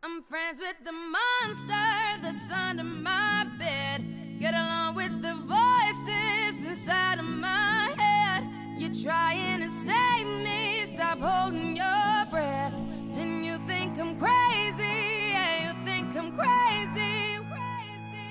I'm friends with the monster that's under my bed. Get along with the voices inside of my head. You're trying to save me, stop holding your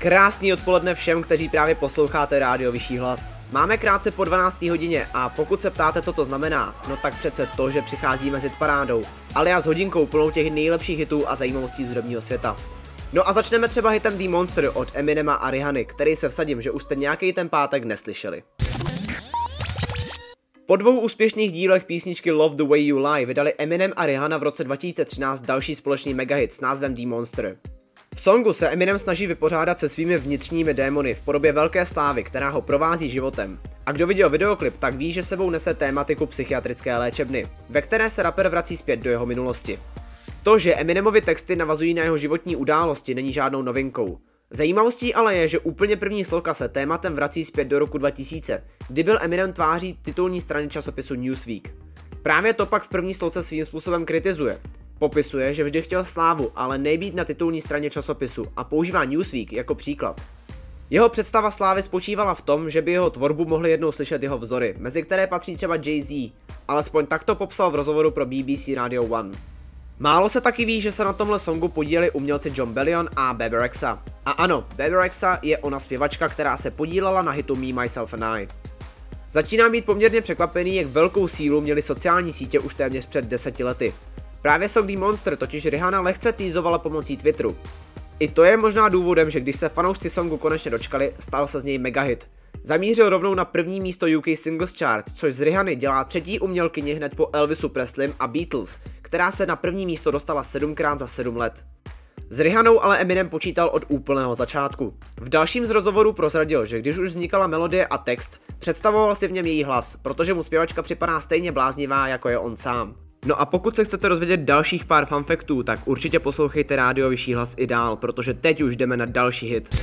Krásný odpoledne všem, kteří právě posloucháte rádio Vyšší hlas. Máme krátce po 12. hodině a pokud se ptáte, co to znamená, no tak přece to, že přicházíme s hitparádou, ale já s hodinkou plnou těch nejlepších hitů a zajímavostí z hudebního světa. No a začneme třeba hitem The Monster od Eminema a Rihany, který se vsadím, že už jste nějaký ten pátek neslyšeli. Po dvou úspěšných dílech písničky Love the Way You Lie vydali Eminem a Rihanna v roce 2013 další společný megahit s názvem The Monster. V songu se Eminem snaží vypořádat se svými vnitřními démony v podobě velké slávy, která ho provází životem. A kdo viděl videoklip, tak ví, že sebou nese tématiku psychiatrické léčebny, ve které se rapper vrací zpět do jeho minulosti. To, že Eminemovi texty navazují na jeho životní události, není žádnou novinkou. Zajímavostí ale je, že úplně první sloka se tématem vrací zpět do roku 2000, kdy byl Eminem tváří titulní strany časopisu Newsweek. Právě to pak v první sloce svým způsobem kritizuje. Popisuje, že vždy chtěl slávu, ale nejbýt na titulní straně časopisu a používá Newsweek jako příklad. Jeho představa slávy spočívala v tom, že by jeho tvorbu mohli jednou slyšet jeho vzory, mezi které patří třeba Jay-Z, alespoň takto popsal v rozhovoru pro BBC Radio 1. Málo se taky ví, že se na tomhle songu podíleli umělci John Bellion a Bebe Rexha. A ano, Bebe Rexha je ona zpěvačka, která se podílela na hitu Me, Myself and I. Začínám být poměrně překvapený, jak velkou sílu měly sociální sítě už téměř před deseti lety. Právě The Monster totiž Rihanna lehce týzovala pomocí Twitteru. I to je možná důvodem, že když se fanoušci songu konečně dočkali, stal se z něj megahit. Zamířil rovnou na první místo UK Singles Chart, což z Rihanny dělá třetí umělkyni hned po Elvisu Presleym a Beatles, která se na první místo dostala sedmkrát za sedm let. S Rihanou ale Eminem počítal od úplného začátku. V dalším z rozhovorů prozradil, že když už vznikala melodie a text, představoval si v něm její hlas, protože mu zpěvačka připadá stejně bláznivá, jako je on sám. No a pokud se chcete rozvědět dalších pár fanfaktů, tak určitě poslouchejte rádio Vyšší hlas i dál, protože teď už jdeme na další hit.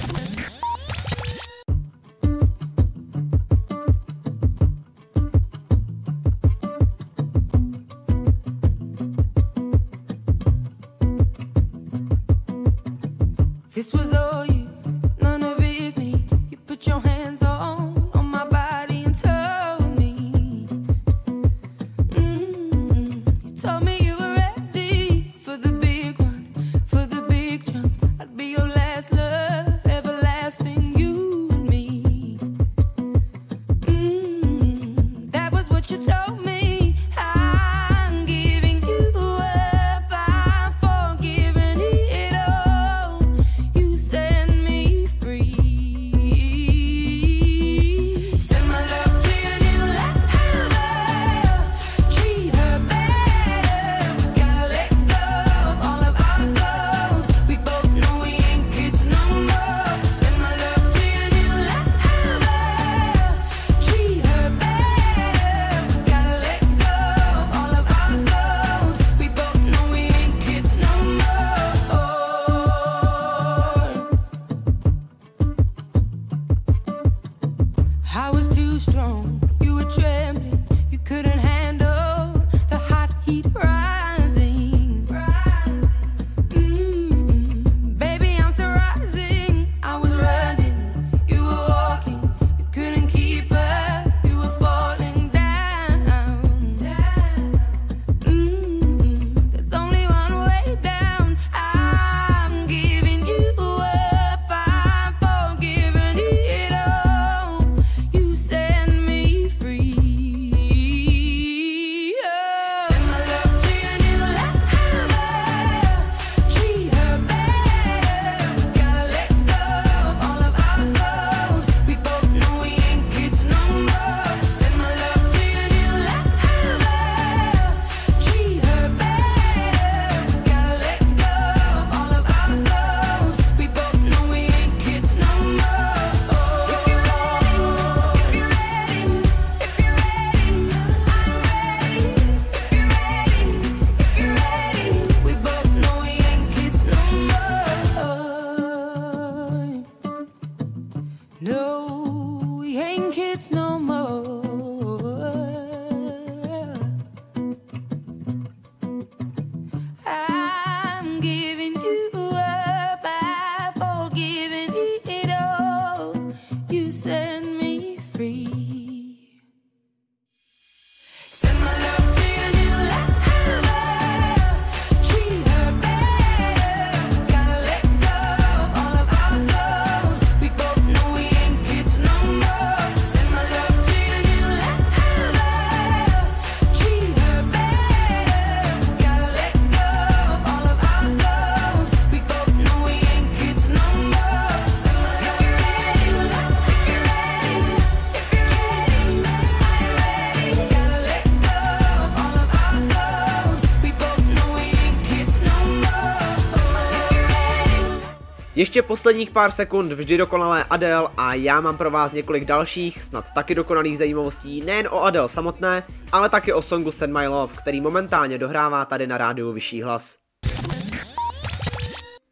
Ještě posledních pár sekund vždy dokonalé Adele a já mám pro vás několik dalších, snad taky dokonalých zajímavostí nejen o Adele samotné, ale taky o songu Send My Love, který momentálně dohrává tady na rádiu Vyšší hlas.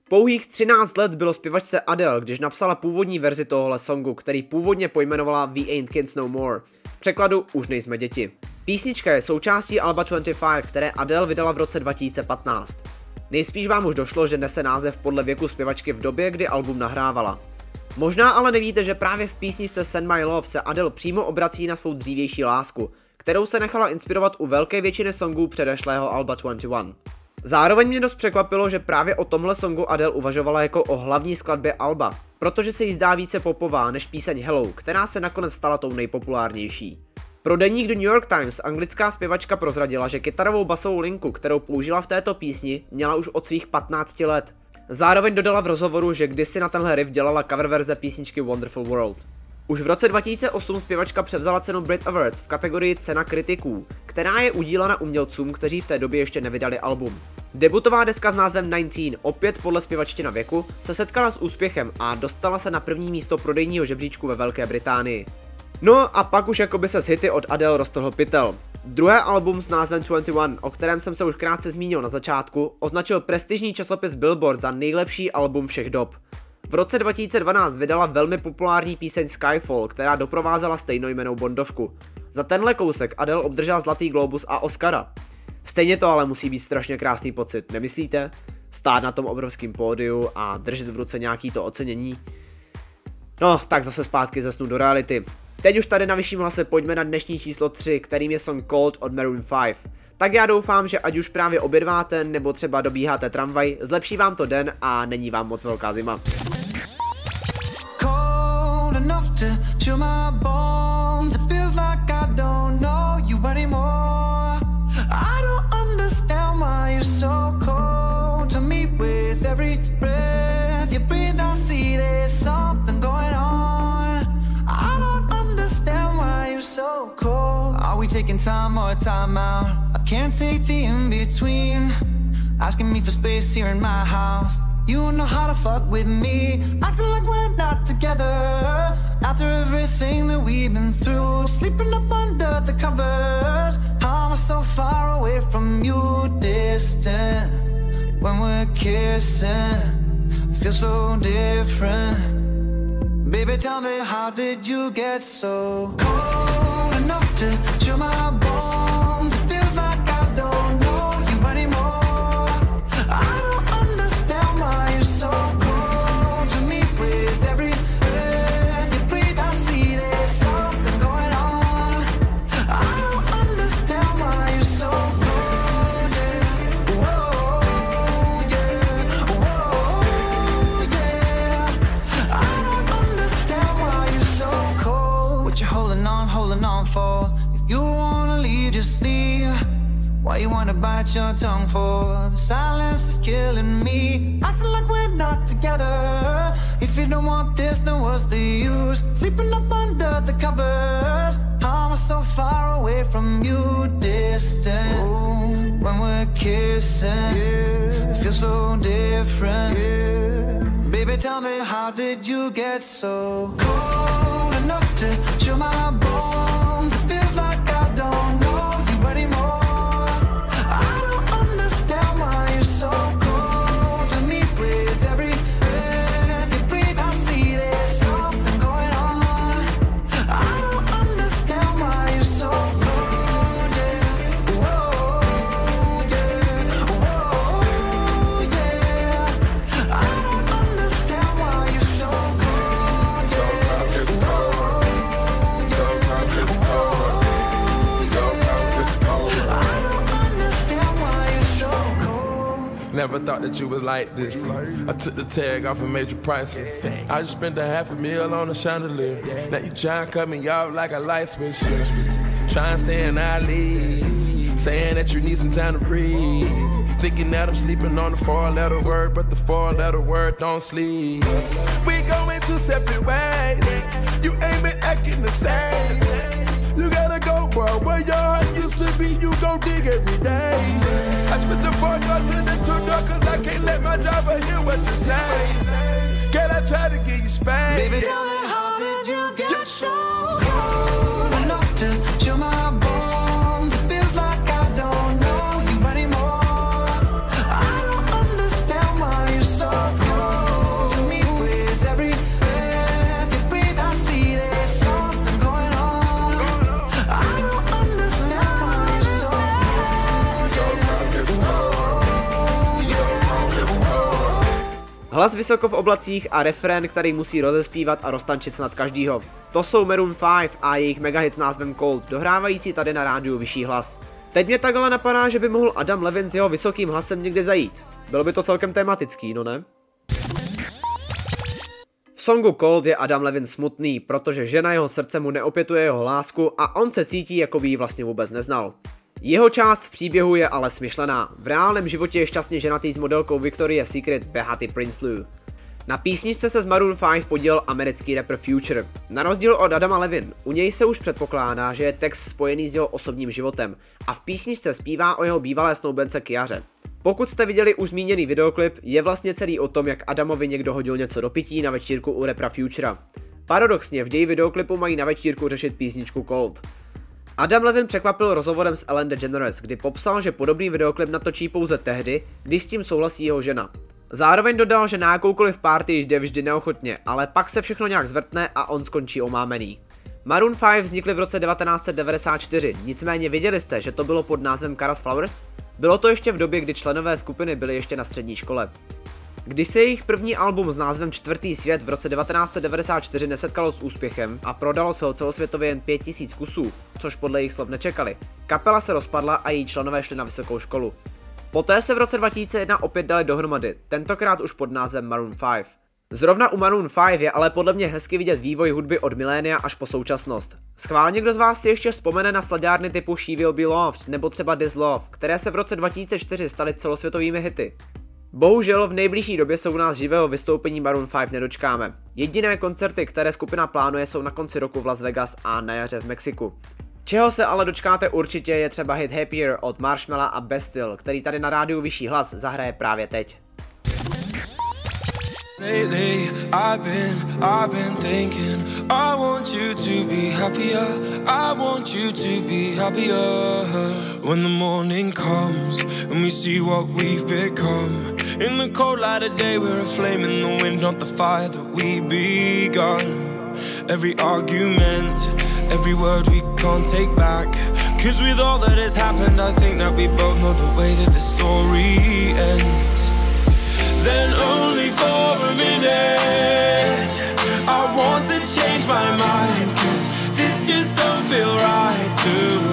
Pouhých 13 let bylo zpěvačce Adele, když napsala původní verzi tohohle songu, který původně pojmenovala We Ain't Kids No More. V překladu Už nejsme děti. Písnička je součástí Alba 25, které Adele vydala v roce 2015. Nejspíš vám už došlo, že nese název podle věku zpěvačky v době, kdy album nahrávala. Možná ale nevíte, že právě v písničce Send My Love se Adele přímo obrací na svou dřívější lásku, kterou se nechala inspirovat u velké většiny songů předešlého Alba 21. Zároveň mě dost překvapilo, že právě o tomhle songu Adele uvažovala jako o hlavní skladbě Alba, protože se jí zdá více popová než píseň Hello, která se nakonec stala tou nejpopulárnější. Pro deník The New York Times anglická zpěvačka prozradila, že kytarovou basovou linku, kterou použila v této písni, měla už od svých 15 let. Zároveň dodala v rozhovoru, že kdysi na tenhle riff dělala cover verze písničky Wonderful World. Už v roce 2008 zpěvačka převzala cenu Brit Awards v kategorii Cena kritiků, která je udílena umělcům, kteří v té době ještě nevydali album. Debutová deska s názvem 19, opět podle zpěvačky na věku, se setkala s úspěchem a dostala se na první místo prodejního žebříčku ve Velké Británii. No a pak už jakoby se z hity od Adele roztrhl pytel. Druhé album s názvem 21, o kterém jsem se už krátce zmínil na začátku, označil prestižní časopis Billboard za nejlepší album všech dob. V roce 2012 vydala velmi populární píseň Skyfall, která doprovázela stejnojmenou Bondovku. Za tenhle kousek Adele obdržela Zlatý globus a Oscara. Stejně to ale musí být strašně krásný pocit, nemyslíte? Stát na tom obrovském pódiu a držet v ruce nějaký to ocenění. No, tak zase zpátky ze snu do reality. Teď už tady na vyšším hlase pojďme na dnešní číslo 3, kterým je song Cold od Maroon 5. Tak já doufám, že ať už právě obědváte nebo třeba dobíháte tramvaj, zlepší vám to den a není vám moc velká zima. Every breath you breathe. I see there's something so cold. Are we taking time or time out? I can't take the in between. Asking me for space here in my house. You know how to fuck with me. Acting like we're not together. After everything that we've been through, sleeping up under the covers. How am I so far away from you, distant? When we're kissing, feel so different. Baby, tell me, how did you get so cold enough to chill my bones? Bite your tongue for? The silence is killing me. Acting like we're not together. If you don't want this, then what's the use? Sleeping up under the covers. How am I so far away from you, distant? When we're kissing, it feels so different. Baby, tell me, how did you get so cold enough to chill my bones? It feels like I don't know you anymore. Thought that you was like this. I took the tag off made you priceless. I just spent a half a meal on a chandelier. Now you trying to cut me off like a light switch. Trying to stay in our league. Saying that you need some time to breathe. Thinking that I'm sleeping on the four letter word, but the four letter word don't sleep. We going two separate ways. You ain't been acting the same. You gotta go, bro. Where your heart used to be, you go dig every day. I spit the four door to the two door, cause I can't let my driver hear what you say. Can I try to get you spanked? Baby, tell me how did you get so cold Hlas vysoko v oblacích a refrén, který musí rozespívat a roztančit snad každýho. To jsou Maroon 5 a jejich megahit s názvem Cold, dohrávající tady na rádiu vyšší hlas. Teď mě takhle napadá, že by mohl Adam Levin s jeho vysokým hlasem někde zajít. Bylo by to celkem tematický, no ne? V songu Cold je Adam Levin smutný, protože žena jeho srdce mu neopětuje jeho lásku a on se cítí, jako by ji vlastně vůbec neznal. Jeho část v příběhu je ale smyšlená. V reálném životě je šťastně ženatý s modelkou Victoria's Secret Behaty Prinsloo. Na písničce se z Maroon 5 podílel americký rapper Future. Na rozdíl od Adama Levin, u něj se už předpokládá, že je text spojený s jeho osobním životem a v písničce zpívá o jeho bývalé snoubence Kiaře. Pokud jste viděli už zmíněný videoklip, je vlastně celý o tom, jak Adamovi někdo hodil něco do pití na večírku u repra Futura. Paradoxně v ději videoklipu mají na večírku řešit písničku Cold. Adam Levin překvapil rozhovorem s Ellen DeGeneres, kdy popsal, že podobný videoklip natočí pouze tehdy, když s tím souhlasí jeho žena. Zároveň dodal, že na jakoukoliv party jde vždy neochotně, ale pak se všechno nějak zvrtne a on skončí omámený. Maroon 5 vznikly v roce 1994, nicméně viděli jste, že to bylo pod názvem Caras Flowers? Bylo to ještě v době, kdy členové skupiny byli ještě na střední škole. Když se jejich první album s názvem Čtvrtý svět v roce 1994 nesetkalo s úspěchem a prodalo se ho celosvětově jen 5000 kusů, což podle jejich slov nečekali, kapela se rozpadla a její členové šli na vysokou školu. Poté se v roce 2001 opět dali dohromady, tentokrát už pod názvem Maroon 5. Zrovna u Maroon 5 je ale podle mě hezky vidět vývoj hudby od milénia až po současnost. Schválně kdo z vás si ještě vzpomene na sladárny typu She Will Be Loved nebo třeba This Love, které se v roce 2004 staly celosvětovými hity. Bohužel v nejbližší době se u nás živého vystoupení Maroon 5 nedočkáme. Jediné koncerty, které skupina plánuje, jsou na konci roku v Las Vegas a na jaře v Mexiku. Čeho se ale dočkáte určitě je třeba hit Happier od Marshmalla a Bestill, který tady na rádiu Vyšší hlas zahraje právě teď. Lately, I've been, I've been thinking. I want you to be happier. I want you to be happier. When the morning comes and we see what we've become. In the cold light of day, we're a flame in the wind, not the fire that we begun. Every argument, every word we can't take back. Cause with all that has happened, I think that we both know the way that the story ends then only for a minute. I want to change my mind, cause this just don't feel right to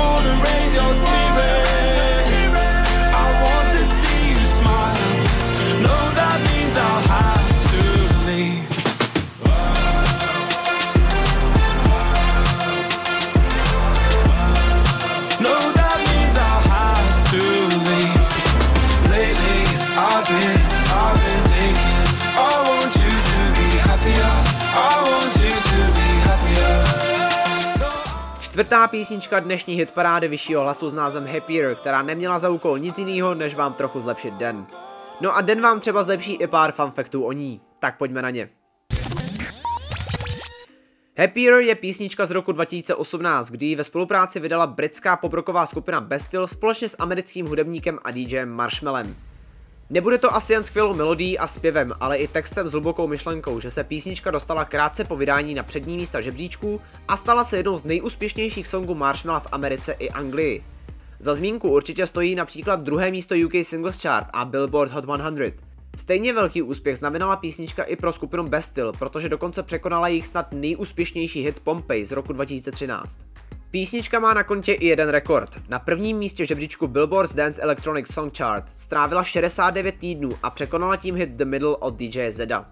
Čtvrtá písnička dnešní hitparády vyššího hlasu s názvem Happier, která neměla za úkol nic jiného, než vám trochu zlepšit den. No a den vám třeba zlepší i pár fanfaktů o ní. Tak pojďme na ně. Happier je písnička z roku 2018, kdy ji ve spolupráci vydala britská pobroková skupina Bestill společně s americkým hudebníkem a DJem Marshmallem. Nebude to asi jen skvělou melodií a zpěvem, ale i textem s hlubokou myšlenkou, že se písnička dostala krátce po vydání na přední místa žebříčků a stala se jednou z nejúspěšnějších songů Marshmalla v Americe i Anglii. Za zmínku určitě stojí například druhé místo UK Singles Chart a Billboard Hot 100. Stejně velký úspěch znamenala písnička i pro skupinu Bestill, protože dokonce překonala jejich snad nejúspěšnější hit Pompey z roku 2013. Písnička má na kontě i jeden rekord. Na prvním místě žebříčku Billboard's Dance Electronic Song Chart strávila 69 týdnů a překonala tím hit The Middle od DJ Zeda.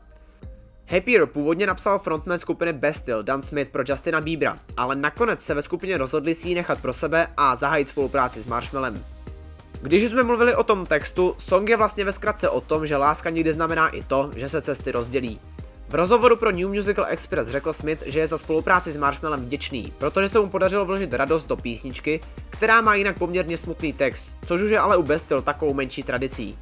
Happier původně napsal frontman skupiny Bestill Dan Smith pro Justina Biebera, ale nakonec se ve skupině rozhodli si ji nechat pro sebe a zahájit spolupráci s Marshmallem. Když jsme mluvili o tom textu, song je vlastně ve zkratce o tom, že láska někdy znamená i to, že se cesty rozdělí. V rozhovoru pro New Musical Express řekl Smith, že je za spolupráci s Marshmallem vděčný, protože se mu podařilo vložit radost do písničky, která má jinak poměrně smutný text, což už je ale u Bestill takovou menší tradicí.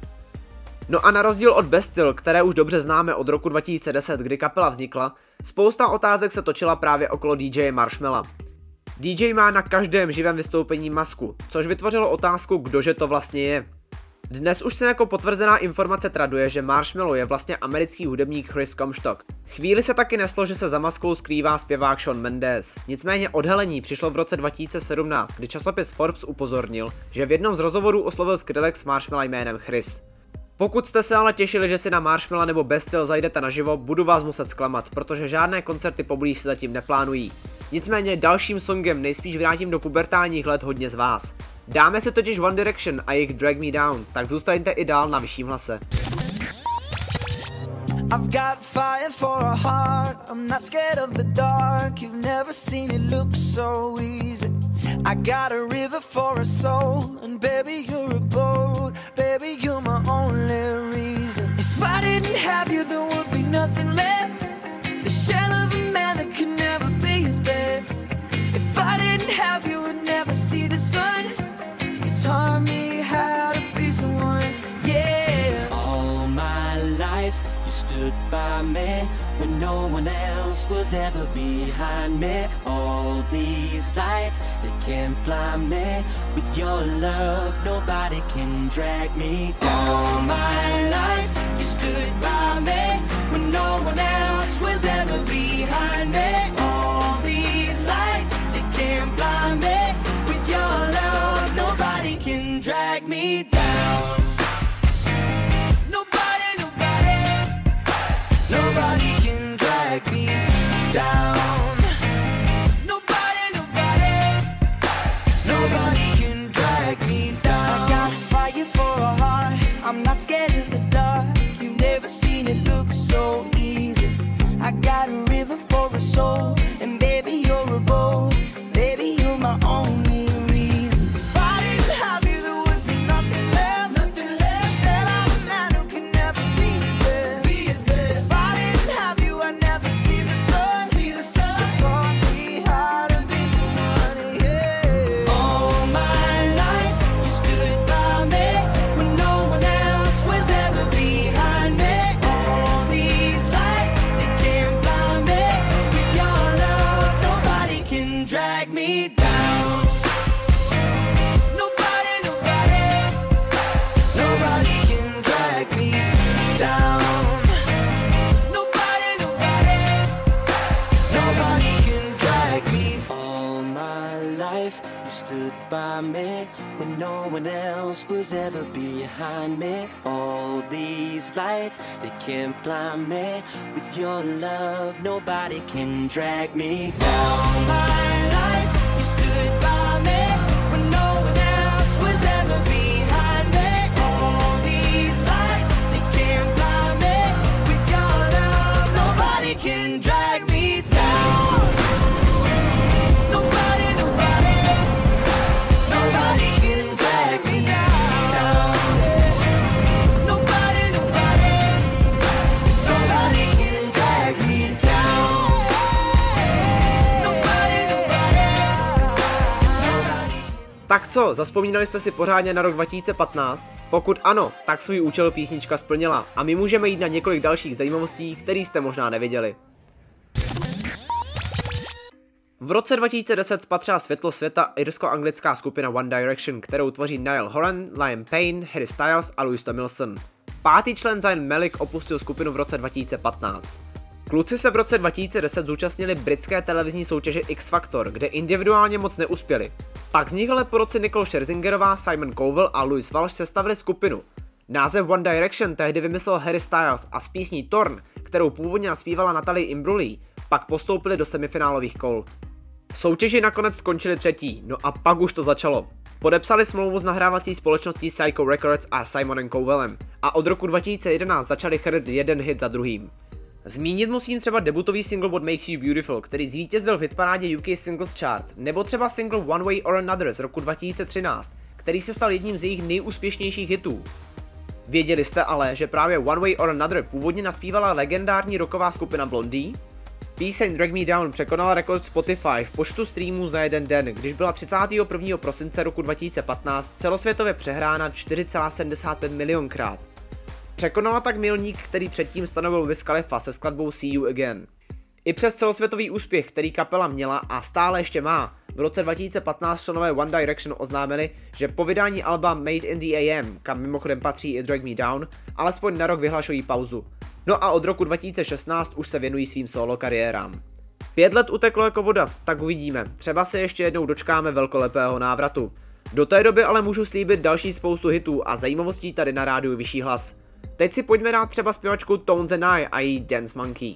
No a na rozdíl od Bestill, které už dobře známe od roku 2010, kdy kapela vznikla, spousta otázek se točila právě okolo DJ Marshmalla. DJ má na každém živém vystoupení masku, což vytvořilo otázku, kdože to vlastně je. Dnes už se jako potvrzená informace traduje, že Marshmallow je vlastně americký hudebník Chris Comstock. Chvíli se taky neslo, že se za maskou skrývá zpěvák Sean Mendes. Nicméně odhalení přišlo v roce 2017, kdy časopis Forbes upozornil, že v jednom z rozhovorů oslovil Skrillex Marshmallow jménem Chris. Pokud jste se ale těšili, že si na Marshmalla nebo Bestill zajdete naživo, budu vás muset zklamat, protože žádné koncerty poblíž se zatím neplánují. Nicméně dalším songem nejspíš vrátím do pubertálních let hodně z vás. Dáme si totiž One Direction a jejich Drag Me Down, tak zůstaňte i dál na vyšším hlase. I've got fire for a heart. I'm not scared of the dark. You've never seen it look so easy. I got a river for a soul, and baby, you're a boat. Baby, you're my only reason. If I didn't have you, there would be nothing left. The shell of a man that could never his best. If I didn't have you, would never see the sun. You taught me how to be someone, yeah. All my life, you stood by me when no one else was ever behind me. All these lights, they can't blind me. With your love, nobody can drag me. All my life, you stood by me when no one else was ever behind me. All these lights, they can't blind me. With your love, nobody can drag me down. River for a soul, else was ever behind me. All these lights, they can't blind me. With your love, nobody can drag me down. My life, you stood by me when no one else was ever behind me. All these lights, they can't blind me. With your love, nobody can Tak co, zaspomínali jste si pořádně na rok 2015? Pokud ano, tak svůj účel písnička splnila a my můžeme jít na několik dalších zajímavostí, které jste možná neviděli. V roce 2010 spatřila světlo světa irsko-anglická skupina One Direction, kterou tvoří Niall Horan, Liam Payne, Harry Styles a Louis Tomlinson. Pátý člen Zayn Malik opustil skupinu v roce 2015. Kluci se v roce 2010 zúčastnili britské televizní soutěže X Factor, kde individuálně moc neuspěli. Pak z nich ale po roce Nicole Scherzingerová, Simon Cowell a Louis Walsh sestavili skupinu. Název One Direction tehdy vymyslel Harry Styles a s písní Torn, kterou původně naspívala Natalie Imbruglia, pak postoupili do semifinálových kol. V soutěži nakonec skončili třetí, no a pak už to začalo. Podepsali smlouvu s nahrávací společností Psycho Records a Simonem Cowellem a od roku 2011 začali chrlit jeden hit za druhým. Zmínit musím třeba debutový single What Makes You Beautiful, který zvítězil v hitparádě UK Singles Chart, nebo třeba single One Way or Another z roku 2013, který se stal jedním z jejich nejúspěšnějších hitů. Věděli jste ale, že právě One Way or Another původně naspívala legendární rocková skupina Blondie? Píseň Drag Me Down překonala rekord Spotify v počtu streamů za jeden den, když byla 31. prosince roku 2015 celosvětově přehrána 4,75 milionkrát. Překonala tak milník, který předtím stanovil Wiz Khalifa se skladbou See You Again. I přes celosvětový úspěch, který kapela měla a stále ještě má, v roce 2015 členové One Direction oznámili, že po vydání alba Made in the AM, kam mimochodem patří i Drag Me Down, alespoň na rok vyhlašují pauzu. No a od roku 2016 už se věnují svým solo kariérám. Pět let uteklo jako voda, tak uvidíme. Třeba se ještě jednou dočkáme velkolepého návratu. Do té doby ale můžu slíbit další spoustu hitů a zajímavostí tady na rádiu Vyšší hlas. Teď si pojďme dát třeba zpěvačku Tones and I a její Dance Monkey.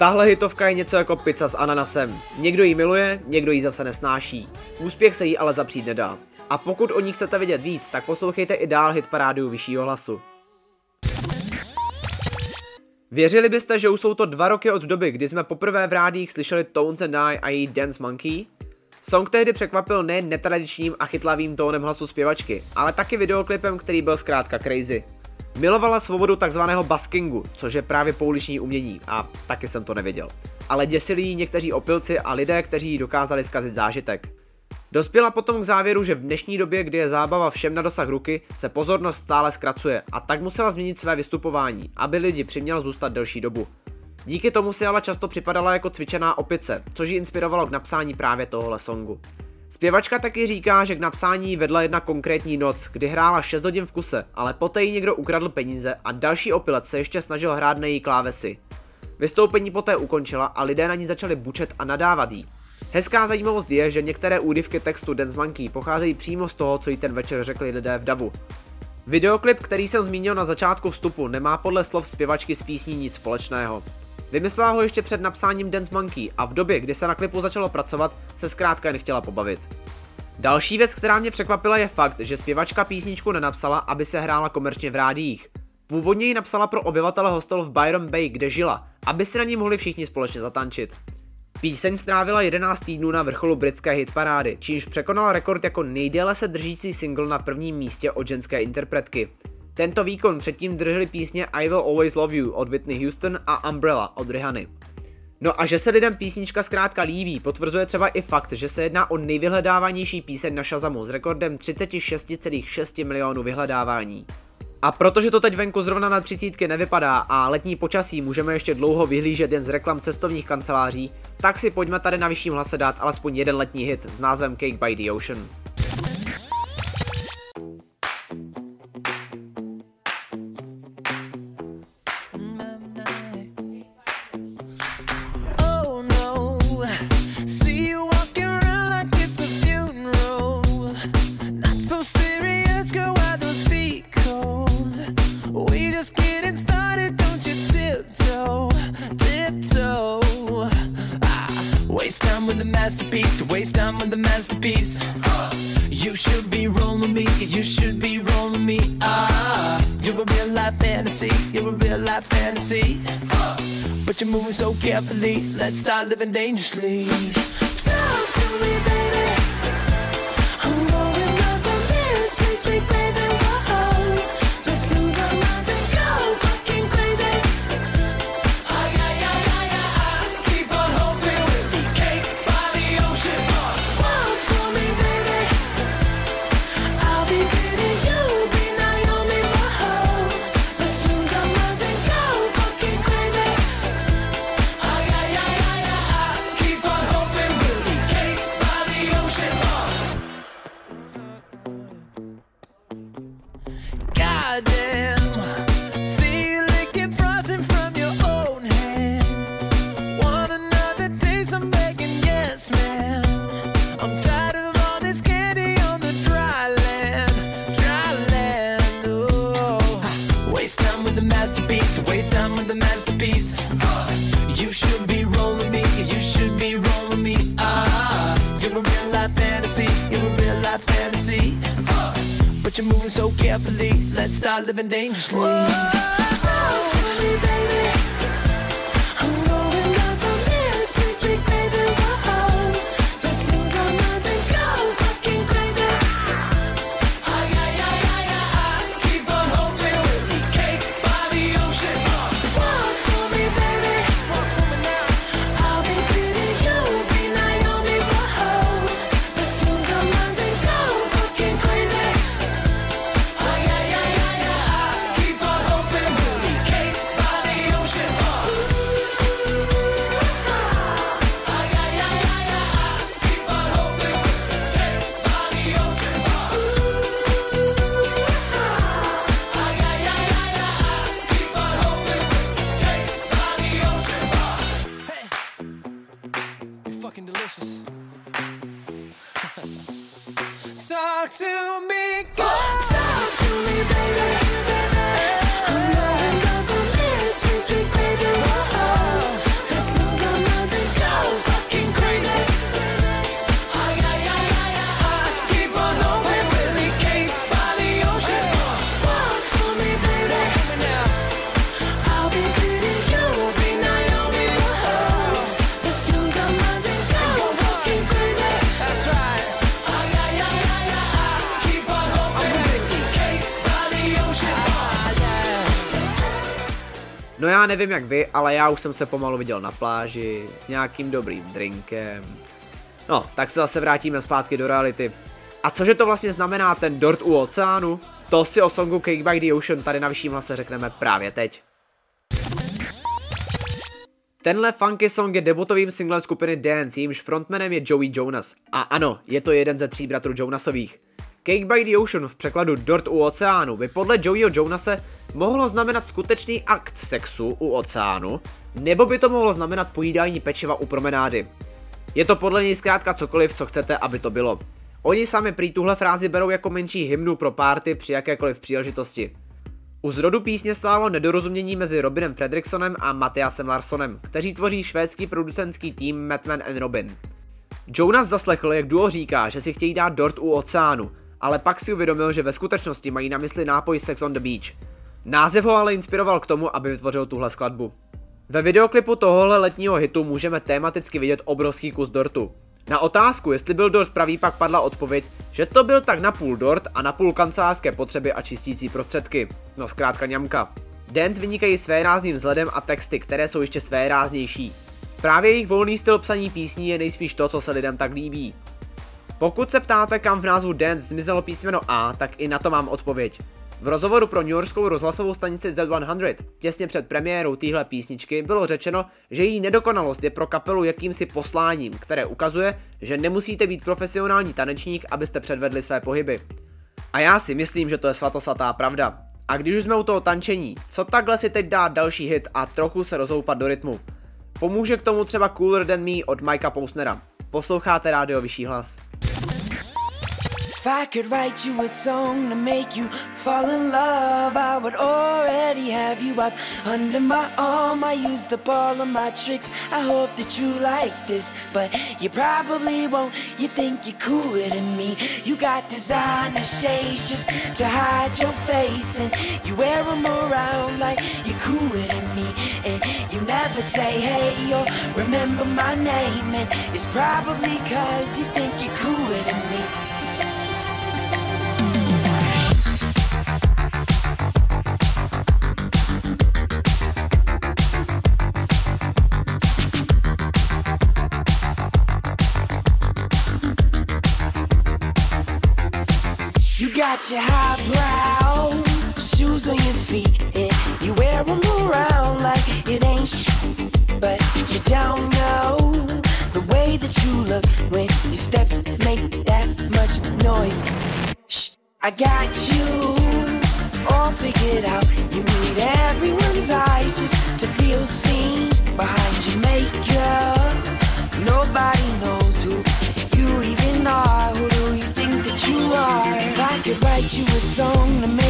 Tahle hitovka je něco jako pizza s ananasem. Někdo ji miluje, někdo ji zase nesnáší. Úspěch se jí ale zapřít nedá. A pokud o ní chcete vidět víc, tak poslouchejte i dál hitparádu vyššího hlasu. Věřili byste, že už jsou to dva roky od doby, kdy jsme poprvé v rádích slyšeli Tones and I a její Dance Monkey? Song tehdy překvapil nejen netradičním a chytlavým tónem hlasu zpěvačky, ale taky videoklipem, který byl zkrátka crazy. Milovala svobodu takzvaného baskingu, což je právě pouliční umění a taky jsem to nevěděl. Ale děsili jí někteří opilci a lidé, kteří jí dokázali zkazit zážitek. Dospěla potom k závěru, že v dnešní době, kdy je zábava všem na dosah ruky, se pozornost stále zkracuje a tak musela změnit své vystupování, aby lidi přiměl zůstat delší dobu. Díky tomu si ale často připadala jako cvičená opice, což ji inspirovalo k napsání právě tohohle songu. Zpěvačka taky říká, že k napsání vedla jedna konkrétní noc, kdy hrála 6 hodin v kuse, ale poté jí někdo ukradl peníze a další opilec se ještě snažil hrát na její klávesy. Vystoupení poté ukončila a lidé na ní začali bučet a nadávat jí. Hezká zajímavost je, že některé údyvky textu Dance Monkey pocházejí přímo z toho, co jí ten večer řekli lidé v davu. Videoklip, který jsem zmínil na začátku vstupu, nemá podle slov zpěvačky s písní nic společného. Vymyslela ho ještě před napsáním Dance Monkey a v době, kdy se na klipu začalo pracovat, se zkrátka nechtěla pobavit. Další věc, která mě překvapila je fakt, že zpěvačka písničku nenapsala, aby se hrála komerčně v rádiích. Původně ji napsala pro obyvatele hostelu v Byron Bay, kde žila, aby si na ní mohli všichni společně zatančit. Píseň strávila 11 týdnů na vrcholu britské hitparády, čímž překonala rekord jako nejdéle se držící single na prvním místě od ženské interpretky. Tento výkon předtím drželi písně I Will Always Love You od Whitney Houston a Umbrella od Rihanny. No a že se lidem písnička zkrátka líbí, potvrzuje třeba i fakt, že se jedná o nejvyhledávanější píseň na Shazamu s rekordem 36,6 milionů vyhledávání. A protože to teď venku zrovna na třicítky nevypadá a letní počasí můžeme ještě dlouho vyhlížet jen z reklam cestovních kanceláří, tak si pojďme tady na vyšším hlase dát alespoň jeden letní hit s názvem Cake by the Ocean. Let's start living dangerously. Goddamn. Carefully, let's start living dangerously. Talk to me, baby. Nevím jak vy, ale já už jsem se pomalu viděl na pláži s nějakým dobrým drinkem. No, tak se zase vrátíme zpátky do reality. A cože to vlastně znamená ten dort u oceánu? To si o songu Cake by the Ocean tady na vyšším hlase řekneme právě teď. Tenhle funky song je debutovým singlem skupiny Dance, jejímž frontmanem je Joey Jonas. A ano, je to jeden ze tří bratrů Jonasových. Cake by the Ocean v překladu Dort u oceánu by podle Joeyho Jonase mohlo znamenat skutečný akt sexu u oceánu, nebo by to mohlo znamenat pojídání pečiva u promenády. Je to podle něj zkrátka cokoliv, co chcete, aby to bylo. Oni sami prý tuhle frázi berou jako menší hymnu pro párty při jakékoliv příležitosti. U zrodu písně stálo nedorozumění mezi Robinem Fredricksonem a Matiasem Larsonem, kteří tvoří švédský producentský tým Madman and Robin. Jonas zaslechl, jak duo říká, že si chtějí dát dort u oceánu, ale pak si uvědomil, že ve skutečnosti mají na mysli nápoj Sex on the Beach. Název ho ale inspiroval k tomu, aby vytvořil tuhle skladbu. Ve videoklipu tohohle letního hitu můžeme tematicky vidět obrovský kus dortu. Na otázku, jestli byl dort pravý, pak padla odpověď, že to byl tak napůl dort a napůl kancelářské potřeby a čistící prostředky. No zkrátka ňamka. Dance vynikají své rázným vzhledem a texty, které jsou ještě své ráznější. Právě jejich volný styl psaní písní je nejspíš to, co se lidem tak líbí. Pokud se ptáte, kam v názvu Dance zmizelo písmeno A, tak i na to mám odpověď. V rozhovoru pro New Yorkskou rozhlasovou stanici Z100 těsně před premiérou téhle písničky bylo řečeno, že její nedokonalost je pro kapelu jakýmsi posláním, které ukazuje, že nemusíte být profesionální tanečník, abyste předvedli své pohyby. A já si myslím, že to je svatosvatá pravda. A když už jsme u toho tančení, co takhle si teď dát další hit a trochu se rozhoupat do rytmu? Pomůže k tomu třeba Cooler Than Me od Mikea Pousnera. Posloucháte rádio Vyšší hlas. If I could write you a song to make you fall in love, I would already have you up under my arm. I used up all of my tricks. I hope that you like this, but you probably won't. You think you're cooler than me. You got designer shades just to hide your face, and you wear them around like you're cooler than me. And never say hey or remember my name, and it's probably cause you think you're cooler than me. You got your highbrow don't know the way that you look when your steps make that much noise. Shh, I got you all figured out. You need everyone's eyes just to feel seen behind your makeup. Nobody knows who you even are. Who do you think that you are? If I could write you a song to make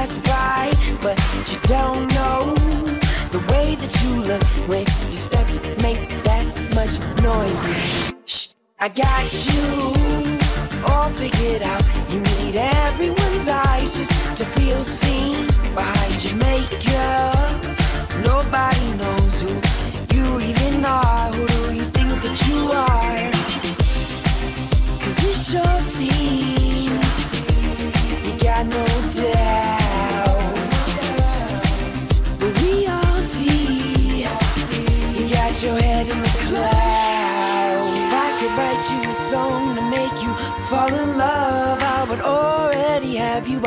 pass by, but you don't know the way that you look when your steps make that much noise. Shh, I got you all figured out. You need everyone's eyes just to feel seen behind makeup. Nobody knows who you even are. Who do you think that you are? Cause it sure seems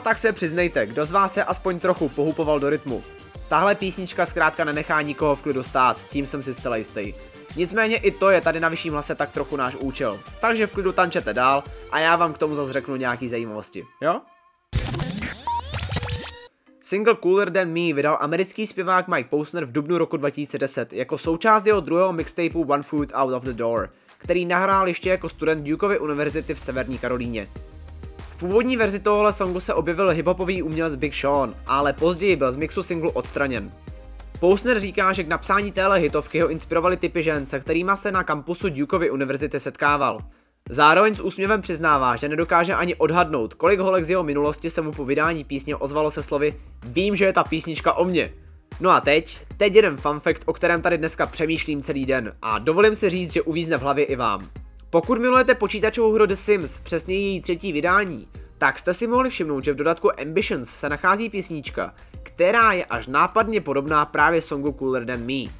tak se přiznejte, kdo z vás se aspoň trochu pohupoval do rytmu. Tahle písnička zkrátka nenechá nikoho v klidu stát, tím jsem si zcela jistý. Nicméně i to je tady na vyšším hlase tak trochu náš účel. Takže v klidu tančete dál a já vám k tomu zase řeknu nějaký zajímavosti, jo? Single Cooler Than Me vydal americký zpěvák Mike Posner v dubnu roku 2010 jako součást jeho druhého mixtapeu One Foot Out of the Door, který nahrál ještě jako student Dukeovy univerzity v Severní Karolíně. V původní verzi tohohle songu se objevil hiphopový umělec Big Sean, ale později byl z mixu singlu odstraněn. Pousner říká, že k napsání téhle hitovky ho inspirovali typy žen, se kterými se na kampusu Dukeovy univerzity setkával. Zároveň s úsměvem přiznává, že nedokáže ani odhadnout, kolik holek z jeho minulosti se mu po vydání písně ozvalo se slovy Vím, že je ta písnička o mně. No a teď, teď jeden fun fact, o kterém tady dneska přemýšlím celý den a dovolím si říct, že uvízne v hlavě i vám. Pokud milujete počítačovou hru The Sims, přesně její třetí vydání, tak jste si mohli všimnout, že v dodatku Ambitions se nachází písnička, která je až nápadně podobná právě songu Cooler Than Me.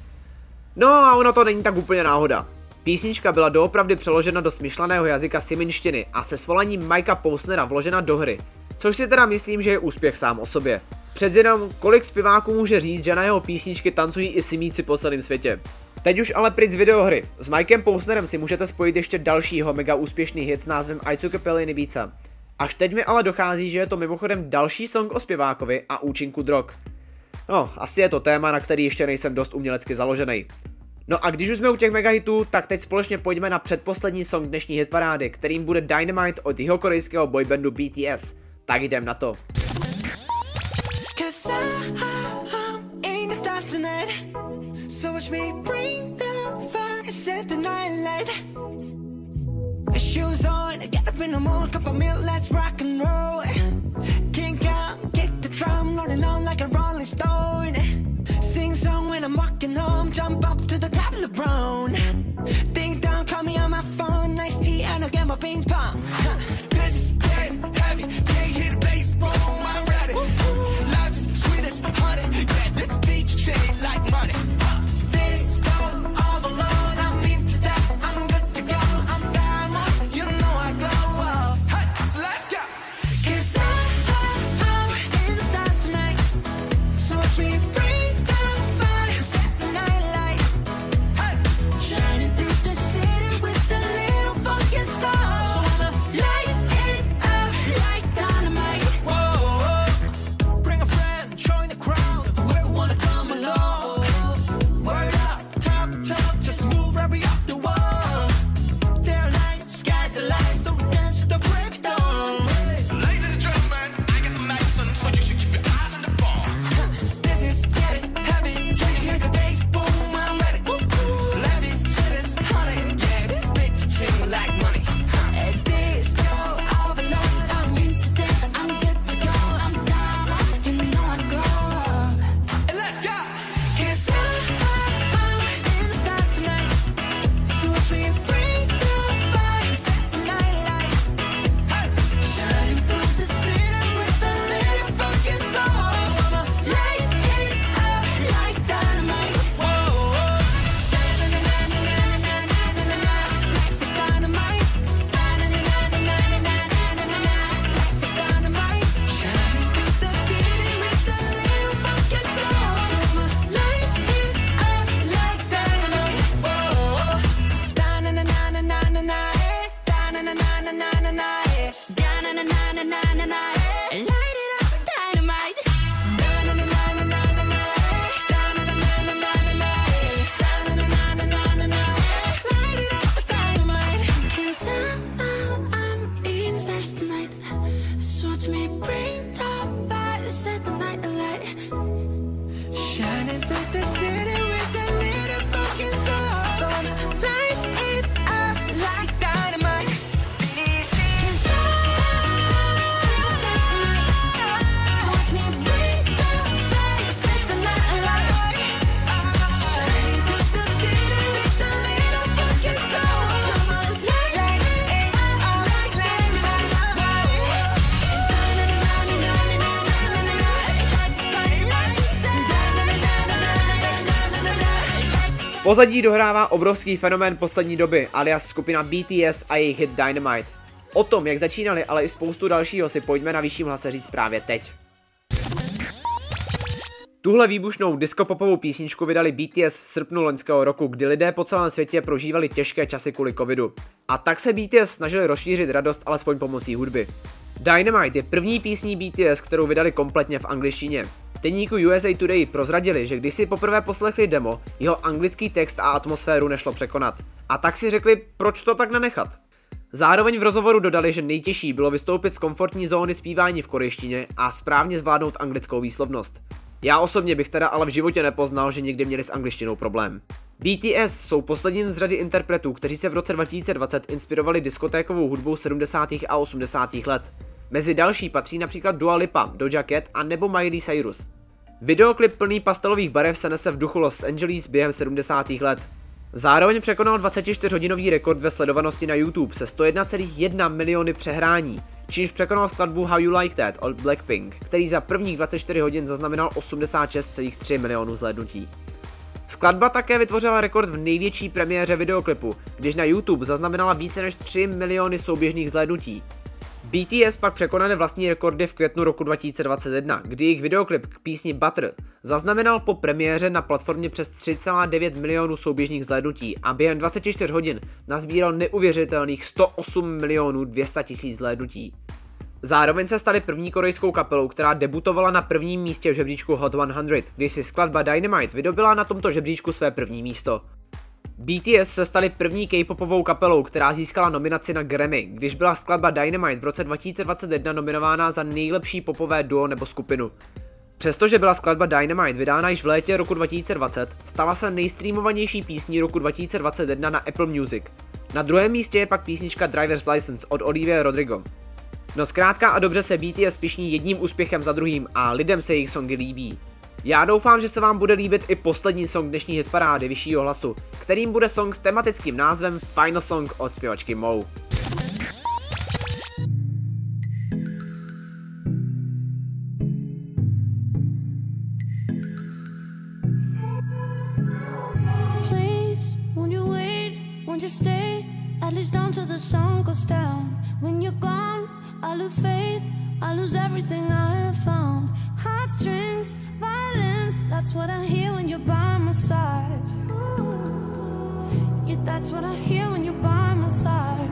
No a ono to není tak úplně náhoda. Písnička byla doopravdy přeložena do smyšleného jazyka siminštiny a se svolaním Mikea Pousnera vložena do hry, což si teda myslím, že je úspěch sám o sobě. Před jenom kolik zpěváků může říct, že na jeho písničky tancují i simíci po celém světě. Teď už ale pryč z videohry. S Mikem Pousnerem si můžete spojit ještě dalšího mega úspěšný hit s názvem I Took a Pill in Ibiza. Až teď mi ale dochází, že je to mimochodem další song o zpěvákovi a účinku drog. No, asi je to téma, na který ještě nejsem dost umělecky založený. No a když už jsme u těch megahitů, tak teď společně pojďme na předposlední song dnešní hitparády, kterým bude Dynamite od jihokorejského boybandu BTS. Tak jdem na to. Cause I, watch me bring the fire, set the night light. Shoes on, get up in the morning, cup of milk, let's rock and roll. Kink out, kick the drum, rolling on like a rolling stone. Sing song when I'm walking home, jump up to the top of the brown. Ding dong, call me on my phone, nice tea, and I'll get my ping pong. Huh. This is getting heavy, can't hear the bass, boom, Pozadí dohrává obrovský fenomén poslední doby, alias skupina BTS a jejich hit Dynamite. O tom, jak začínali, ale i spoustu dalšího si pojďme na vyšším hlase říct právě teď. Tuhle výbušnou diskopopovou písničku vydali BTS v srpnu loňského roku, kdy lidé po celém světě prožívali těžké časy kvůli covidu. A tak se BTS snažili rozšířit radost alespoň pomocí hudby. Dynamite je první písní BTS, kterou vydali kompletně v angličtině. Deníku USA Today prozradili, že když si poprvé poslechli demo, jeho anglický text a atmosféru nešlo překonat. A tak si řekli, proč to tak nenechat. Zároveň v rozhovoru dodali, že nejtěžší bylo vystoupit z komfortní zóny zpívání v korejštině a správně zvládnout anglickou výslovnost. Já osobně bych teda ale v životě nepoznal, že někdy měli s angličtinou problém. BTS jsou posledním z řady interpretů, kteří se v roce 2020 inspirovali diskotékovou hudbou 70. a 80. let. Mezi další patří například Dua Lipa, Doja Cat a nebo Miley Cyrus. Videoklip plný pastelových barev se nese v duchu Los Angeles během 70. let. Zároveň překonal 24-hodinový rekord ve sledovanosti na YouTube se 101,1 miliony přehrání, čímž překonal skladbu How You Like That od Blackpink, který za prvních 24 hodin zaznamenal 86,3 milionů zhlédnutí. Skladba také vytvořila rekord v největší premiéře videoklipu, když na YouTube zaznamenala více než 3 miliony souběžných zhlédnutí. BTS pak překonaly vlastní rekordy v květnu roku 2021, kdy jejich videoklip k písni Butter zaznamenal po premiéře na platformě přes 3,9 milionů souběžných zhlédnutí a během 24 hodin nazbíral neuvěřitelných 108 milionů 200 tisíc zhlédnutí. Zároveň se stali první korejskou kapelou, která debutovala na prvním místě v žebříčku Hot 100, kdy si skladba Dynamite vydobila na tomto žebříčku své první místo. BTS se stali první K-popovou kapelou, která získala nominaci na Grammy, když byla skladba Dynamite v roce 2021 nominována za nejlepší popové duo nebo skupinu. Přestože byla skladba Dynamite vydána již v létě roku 2020, stala se nejstreamovanější písní roku 2021 na Apple Music. Na druhém místě je pak písnička Driver's License od Olivia Rodrigo. No zkrátka a dobře se BTS pišní jedním úspěchem za druhým a lidem se jejich songy líbí. Já doufám, že se vám bude líbit i poslední song dnešní hitparády vyššího hlasu, kterým bude song s tematickým názvem Final Song od zpěvačky Mou. Won't you stay? At least until the sun goes down. When you're gone, I lose faith. I lose everything I have found. Heartstrings, violence. That's what I hear when you're by my side. Yeah, that's what I hear when you're by my side.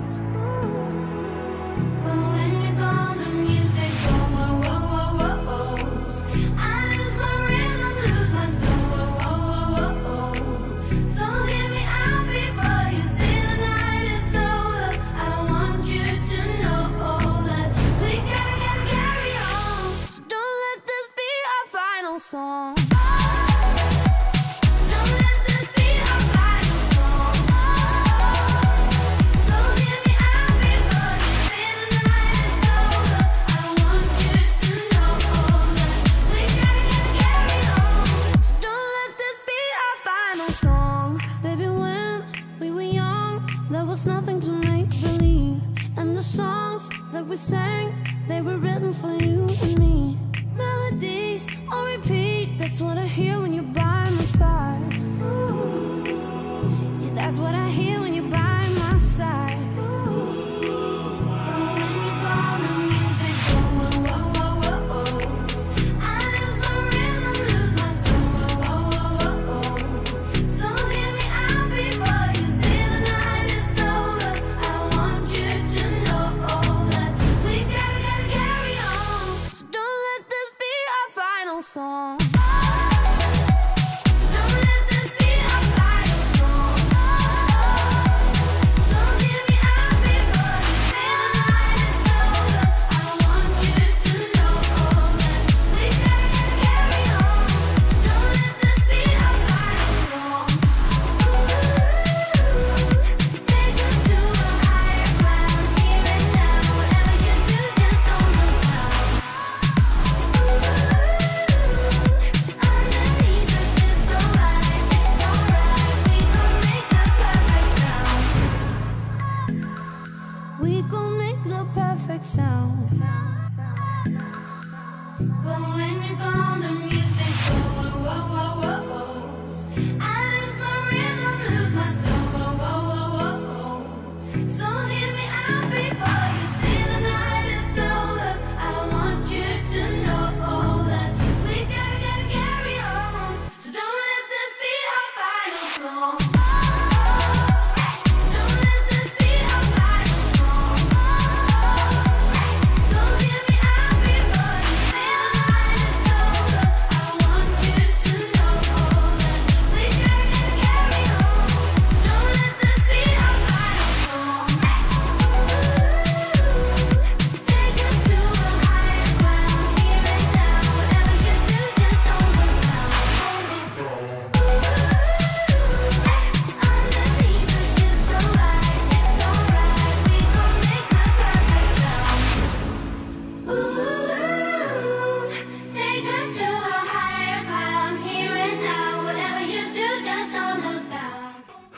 sound.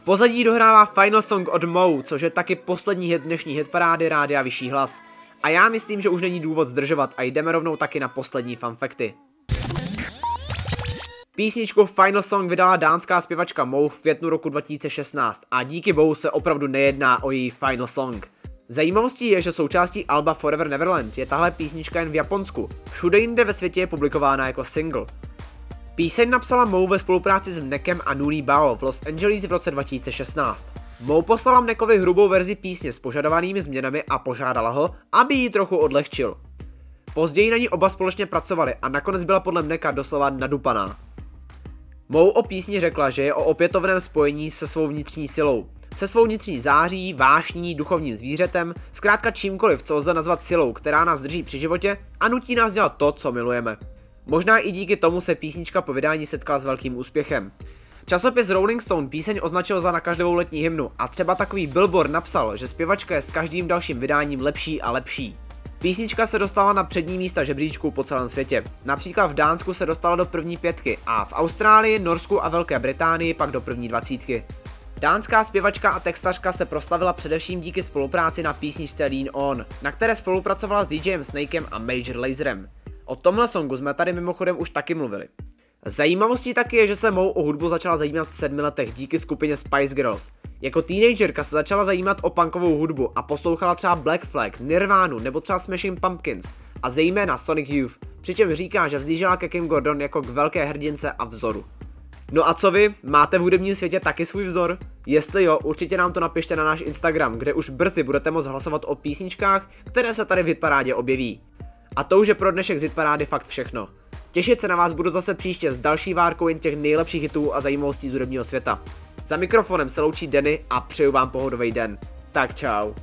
Pozadí dohrává Final Song od Mou, což je taky poslední hit dnešní hitparády Rádia Vyšší hlas. A já myslím, že už není důvod zdržovat a jdeme rovnou taky na poslední fanfekty. Písničku Final Song vydala dánská zpěvačka Mou v květnu roku 2016 a díky bohu se opravdu nejedná o její Final Song. Zajímavostí je, že součástí Alba Forever Neverland je tahle písnička jen v Japonsku. Všude jinde ve světě je publikována jako single. Píseň napsala Mou ve spolupráci s Mnekem a Nuri Bao v Los Angeles v roce 2016. Mou poslala Mnekovi hrubou verzi písně s požadovanými změnami a požádala ho, aby ji trochu odlehčil. Později na ní oba společně pracovali a nakonec byla podle Mneka doslova nadupaná. Mou o písni řekla, že je o opětovném spojení se svou vnitřní silou. Se svou vnitřní září, vášní, duchovním zvířetem, zkrátka čímkoliv, co lze nazvat silou, která nás drží při životě a nutí nás dělat to, co milujeme. Možná i díky tomu se písnička po vydání setkala s velkým úspěchem. Časopis Rolling Stone píseň označil za nakaždovou letní hymnu a třeba takový Billboard napsal, že zpěvačka je s každým dalším vydáním lepší a lepší. Písnička se dostala na přední místa žebříčků po celém světě. Například v Dánsku se dostala do první pětky a v Austrálii, Norsku a Velké Británii pak do první dvacítky. Dánská zpěvačka a textařka se proslavila především díky spolupráci na písničce Lean On, na které spolupracovala s DJem Snakem a Major Laserem. O tomhle songu jsme tady mimochodem už taky mluvili. Zajímavostí taky je, že se mou o hudbu začala zajímat v sedmi letech díky skupině Spice Girls. Jako teenagerka se začala zajímat o punkovou hudbu a poslouchala třeba Black Flag, Nirvánu nebo třeba Smashing Pumpkins a zejména Sonic Youth, přičemž říká, že vzlížela ke Kim Gordon jako k velké hrdince a vzoru. No a co vy? Máte v hudebním světě taky svůj vzor? Jestli jo, určitě nám to napište na náš Instagram, kde už brzy budete moct hlasovat o písničkách, které se tady v Hitparádě objeví. A to už je pro dnešek z Hitparády fakt všechno. Těšit se na vás budu zase příště s další várkou jen těch nejlepších hitů a zajímavostí z hudebního světa. Za mikrofonem se loučí Denny a přeju vám pohodový den. Tak čau.